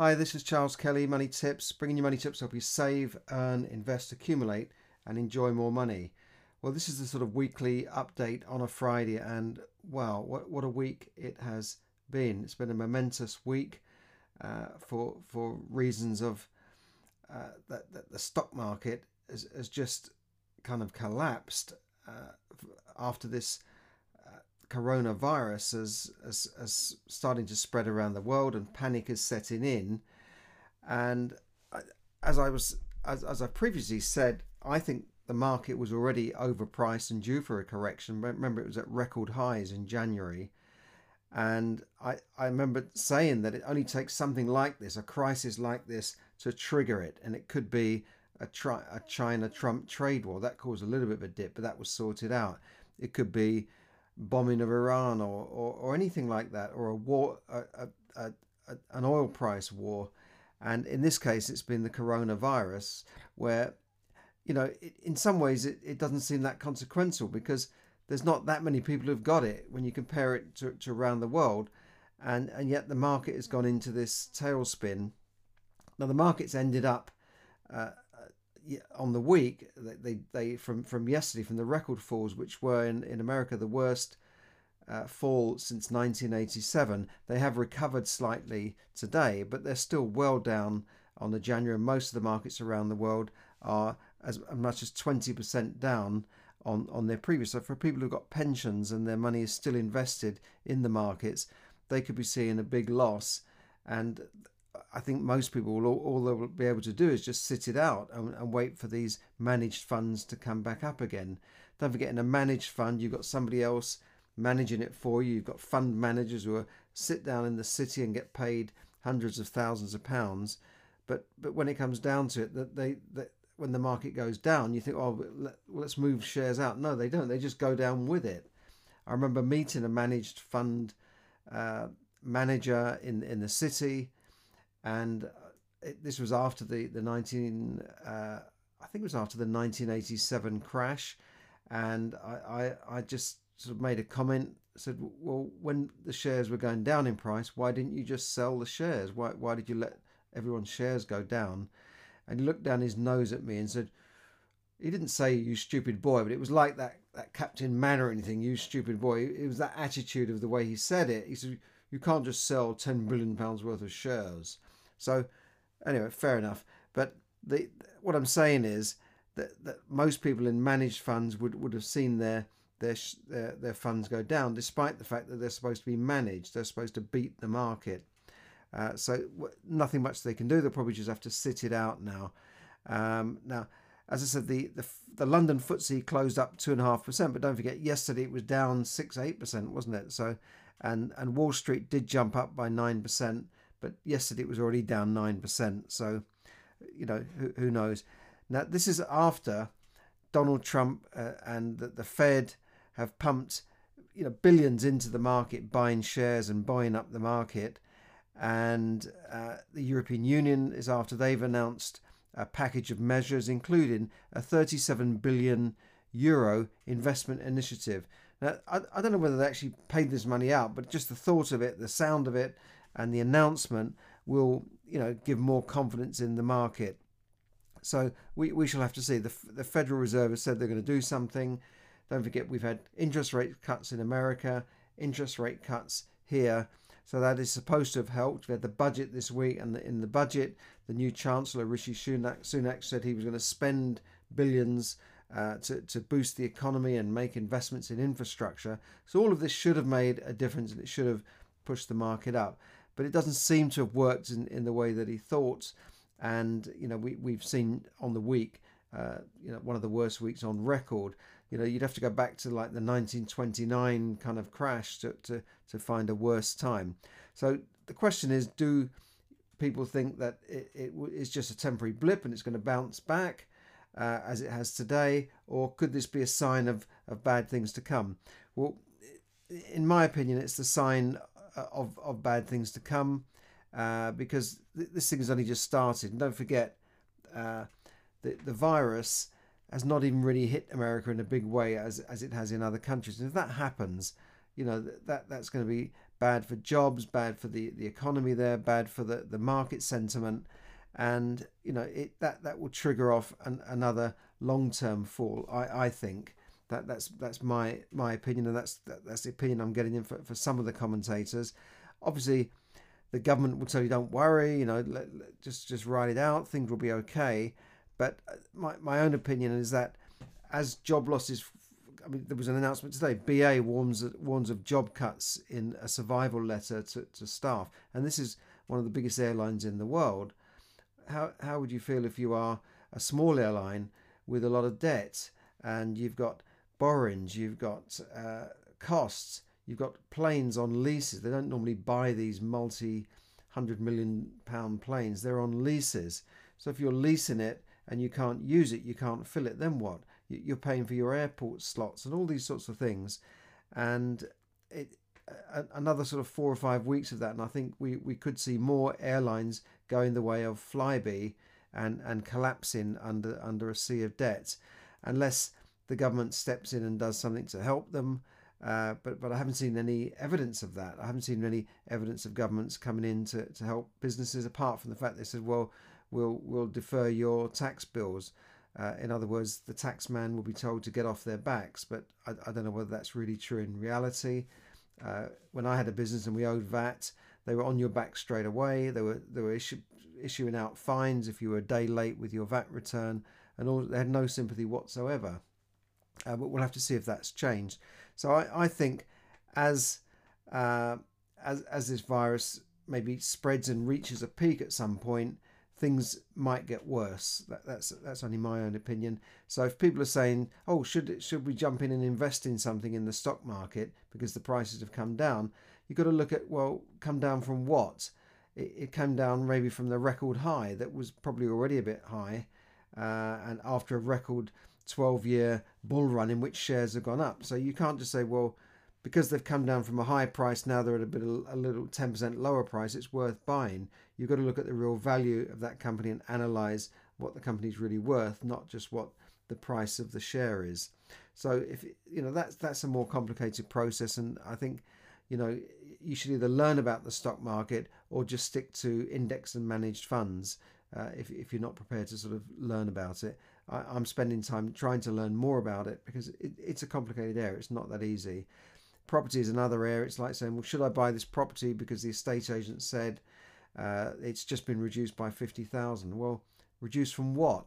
Hi, this is Charles Kelly, Money Tips, bringing you money tips to help you save, earn, invest, accumulate, and enjoy more money. Well, this is the sort of weekly update on a Friday, and wow, what, what a week it has been. It's been a momentous week uh, for for reasons of uh, that, that the stock market has, has just kind of collapsed uh, after this coronavirus as, as, as starting to spread around the world and panic is setting in. And as I was, as, as I previously said, I think the market was already overpriced and due for a correction. Remember, it was at record highs in January. And I, I remember saying that it only takes something like this, a crisis like this, to trigger it. And it could be a, tri- a China Trump trade war. That caused a little bit of a dip, but that was sorted out. It could be bombing of Iran or, or, or anything like that, or a war, a, a, a, an oil price war. And in this case, it's been the coronavirus, where, you know, it, in some ways it, it doesn't seem that consequential because there's not that many people who've got it when you compare it to, to around the world. And, and yet the market has gone into this tailspin. Now, the market's ended up uh, on the week they, they from from yesterday from the record falls which were in, in America the worst uh, fall since 1987 they have recovered slightly today but they're still well down on the January. Most of the markets around the world are as much as 20% down on on their previous. So for people who've got pensions and their money is still invested in the markets they could be seeing a big loss. And I think most people will all, all, they'll be able to do is just sit it out and, and, wait for these managed funds to come back up again. Don't forget, in a managed fund, you've got somebody else managing it for you. You've got fund managers who are, sit down in the city and get paid hundreds of thousands of pounds. But but when it comes down to it, that they that when the market goes down, you think, oh, let, let's move shares out. No, they don't. They just go down with it. I remember meeting a managed fund uh, manager in in the city and uh, it, this was after the the 19 uh, I think it was after the 1987 crash, and I, I, I just sort of made a comment said well when the shares were going down in price why didn't you just sell the shares? Why why did you let everyone's shares go down? And he looked down his nose at me and said he didn't say you stupid boy but it was like that that captain Mainwaring you stupid boy. It was that attitude of the way he said it. He said you can't just sell 10 billion pounds worth of shares so, anyway, fair enough. But the what I'm saying is that, that most people in managed funds would, would have seen their, their their their funds go down, despite the fact that they're supposed to be managed. They're supposed to beat the market. Uh, so nothing much they can do. They'll probably just have to sit it out now. Um, now, as I said, the, the the London FTSE closed up two and a half percent, but don't forget yesterday it was down six eight percent, wasn't it? So, and and Wall Street did jump up by nine percent but yesterday it was already down 9%. So, you know, who, who knows? Now, this is after Donald Trump uh, and the, the Fed have pumped, you know, billions into the market, buying shares and buying up the market. And uh, the European Union is after they've announced a package of measures, including a 37 billion euro investment initiative. Now, I, I don't know whether they actually paid this money out, but just the thought of it, the sound of it, and the announcement will you know give more confidence in the market. So we, we shall have to see. The, the Federal Reserve has said they're going to do something. Don't forget, we've had interest rate cuts in America, interest rate cuts here. So that is supposed to have helped. We had the budget this week, and in the budget, the new Chancellor Rishi Sunak, Sunak said he was going to spend billions uh, to, to boost the economy and make investments in infrastructure. So all of this should have made a difference, and it should have pushed the market up but it doesn't seem to have worked in, in the way that he thought. And you know, we we've seen on the week, uh, you know, one of the worst weeks on record. You know, you'd have to go back to like the 1929 kind of crash to to to find a worse time. So the question is, do people think that it, it is just a temporary blip and it's going to bounce back? Uh, as it has today, or could this be a sign of, of bad things to come? Well, in my opinion, it's the sign uh, of, of bad things to come uh, because th- this thing has only just started. And don't forget, uh, the, the virus has not even really hit America in a big way as, as it has in other countries. And if that happens, you know, that that's going to be bad for jobs, bad for the, the economy there, bad for the, the market sentiment, and you know it that that will trigger off an, another long term fall. I, I think that that's that's my my opinion, and that's that, that's the opinion I'm getting in for, for some of the commentators. Obviously, the government will tell you don't worry, you know, let, let, just just ride it out, things will be okay. But uh, my my own opinion is that as job losses I mean, there was an announcement today. BA warns warns of job cuts in a survival letter to, to staff, and this is one of the biggest airlines in the world. How how would you feel if you are a small airline with a lot of debt and you've got borrowings, you've got uh, costs, you've got planes on leases. They don't normally buy these multi hundred million pound planes. They're on leases. So if you're leasing it and you can't use it, you can't fill it. Then what? you're paying for your airport slots and all these sorts of things, and it another sort of four or five weeks of that, and I think we, we could see more airlines going the way of Flybe and and collapsing under under a sea of debt, unless the government steps in and does something to help them. Uh, but but I haven't seen any evidence of that. I haven't seen any evidence of governments coming in to, to help businesses apart from the fact they said, well, we'll we'll defer your tax bills. Uh, in other words, the taxman will be told to get off their backs, but I, I don't know whether that's really true in reality. Uh, when I had a business and we owed VAT, they were on your back straight away. They were they were issue, issuing out fines if you were a day late with your VAT return, and all they had no sympathy whatsoever. Uh, but we'll have to see if that's changed. So I, I think as uh, as as this virus maybe spreads and reaches a peak at some point, things might get worse. That, that's that's only my own opinion. So if people are saying, "Oh, should should we jump in and invest in something in the stock market because the prices have come down?" You've got to look at well, come down from what? It, it came down maybe from the record high that was probably already a bit high, uh, and after a record 12-year bull run in which shares have gone up. So you can't just say, "Well." because they've come down from a high price now they're at a bit a little 10% lower price it's worth buying you've got to look at the real value of that company and analyze what the company's really worth not just what the price of the share is so if you know that's that's a more complicated process and i think you know you should either learn about the stock market or just stick to index and managed funds uh, if, if you're not prepared to sort of learn about it I, am spending time trying to learn more about it because it, it's a complicated area it's not that easy property is another area. It's like saying, well, should I buy this property because the estate agent said uh, it's just been reduced by 50,000? Well, reduced from what?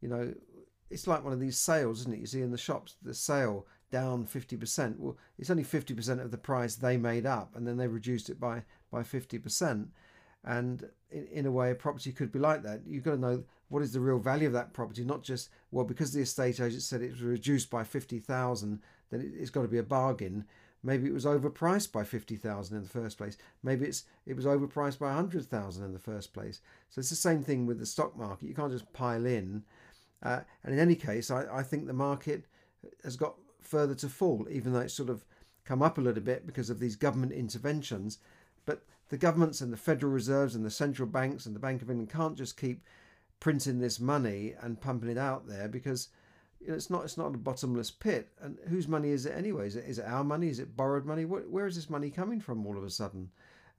You know, it's like one of these sales, isn't it? You see in the shops, the sale down 50%. Well, it's only 50% of the price they made up, and then they reduced it by, by 50%. And in, in a way, a property could be like that. You've got to know what is the real value of that property, not just, well, because the estate agent said it was reduced by 50,000, then it, it's got to be a bargain. Maybe it was overpriced by 50,000 in the first place. Maybe it's it was overpriced by 100,000 in the first place. So it's the same thing with the stock market. You can't just pile in. Uh, and in any case, I, I think the market has got further to fall, even though it's sort of come up a little bit because of these government interventions. But the governments and the Federal Reserves and the central banks and the Bank of England can't just keep printing this money and pumping it out there because you know, it's not it's not a bottomless pit. And whose money is it anyway? Is it, is it our money? Is it borrowed money? Where, where is this money coming from all of a sudden?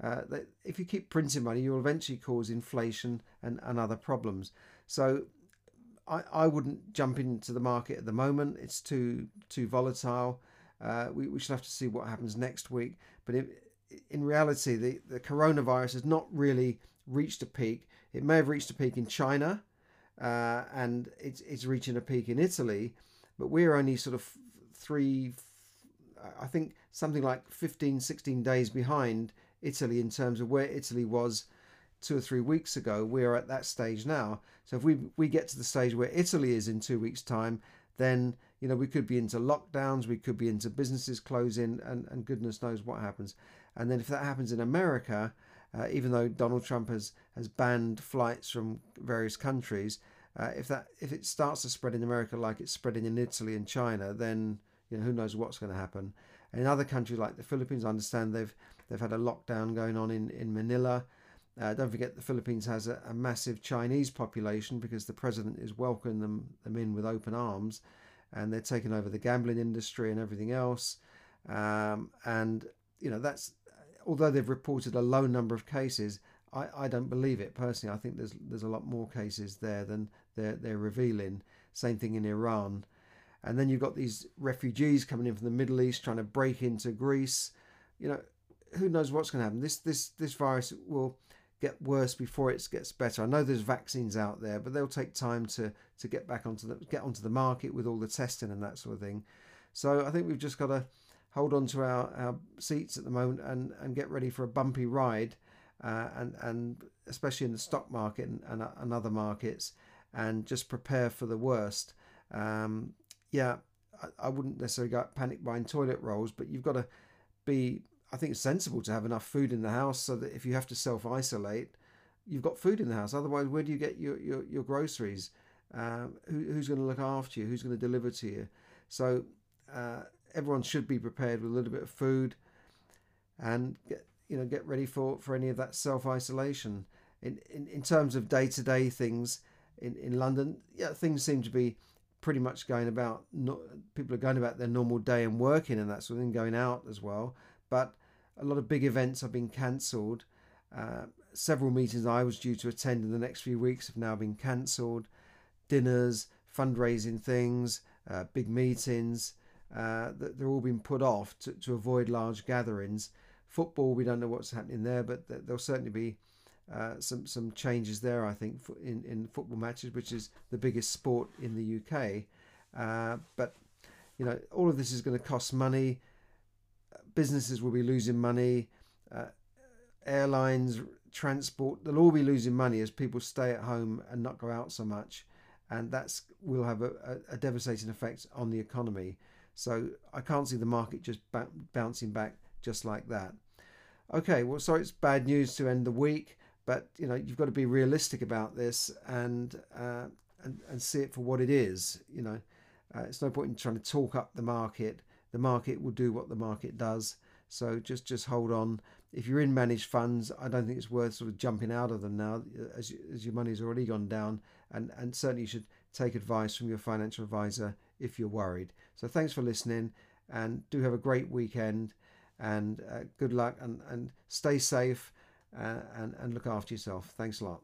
Uh, that if you keep printing money, you'll eventually cause inflation and, and other problems. So I, I wouldn't jump into the market at the moment. It's too too volatile. Uh, we, we should have to see what happens next week. But in reality, the, the coronavirus has not really reached a peak. It may have reached a peak in China uh, and it's it's reaching a peak in Italy, but we're only sort of three, I think something like 15, 16 days behind Italy in terms of where Italy was two or three weeks ago. We're at that stage now. So if we we get to the stage where Italy is in two weeks' time, then you know we could be into lockdowns, we could be into businesses closing, and and goodness knows what happens. And then if that happens in America, uh, even though Donald Trump has has banned flights from various countries, uh, if that if it starts to spread in America like it's spreading in Italy and China, then you know who knows what's going to happen. And in other countries like the Philippines, I understand they've they've had a lockdown going on in in Manila. Uh, don't forget the Philippines has a, a, massive Chinese population because the president is welcoming them them in with open arms, and they're taking over the gambling industry and everything else. Um, and you know that's although they've reported a low number of cases, I, I don't believe it personally. I think there's there's a lot more cases there than they're they're revealing. Same thing in Iran, and then you've got these refugees coming in from the Middle East trying to break into Greece. You know, who knows what's going to happen? This this this virus will get worse before it gets better. I know there's vaccines out there, but they'll take time to to get back onto the get onto the market with all the testing and that sort of thing. So I think we've just got to hold on to our, our seats at the moment and, and get ready for a bumpy ride, uh, and and especially in the stock market and, and, and other markets, and just prepare for the worst. Um, yeah, I, I wouldn't necessarily go panic buying toilet rolls, but you've got to be. I think it's sensible to have enough food in the house so that if you have to self isolate, you've got food in the house. Otherwise, where do you get your your, your groceries? Um, who, who's going to look after you? Who's going to deliver to you? So uh, everyone should be prepared with a little bit of food and get you know get ready for for any of that self isolation. In, in in terms of day to day things in in London, yeah, things seem to be pretty much going about. Not, people are going about their normal day and working and that sort of thing, going out as well. But a lot of big events have been cancelled. Uh, several meetings I was due to attend in the next few weeks have now been cancelled. Dinners, fundraising things, uh, big meetings, uh, they're all being put off to, to avoid large gatherings. Football, we don't know what's happening there, but there'll certainly be uh, some some changes there. I think in in football matches, which is the biggest sport in the UK. Uh, but you know, all of this is going to cost money. Businesses will be losing money. Uh, airlines, transport, they'll all be losing money as people stay at home and not go out so much, and that's will have a, a, devastating effect on the economy. So I can't see the market just bouncing back just like that. Okay, well, sorry, it's bad news to end the week, but you know you've got to be realistic about this and uh, and and see it for what it is. You know, uh, it's no point in trying to talk up the market. The market will do what the market does. So just just hold on. If you're in managed funds, I don't think it's worth sort of jumping out of them now, as as your money's already gone down, and and certainly you should take advice from your financial advisor if you're worried. So thanks for listening and do have a great weekend and uh, good luck and, and stay safe and, and look after yourself. Thanks a lot.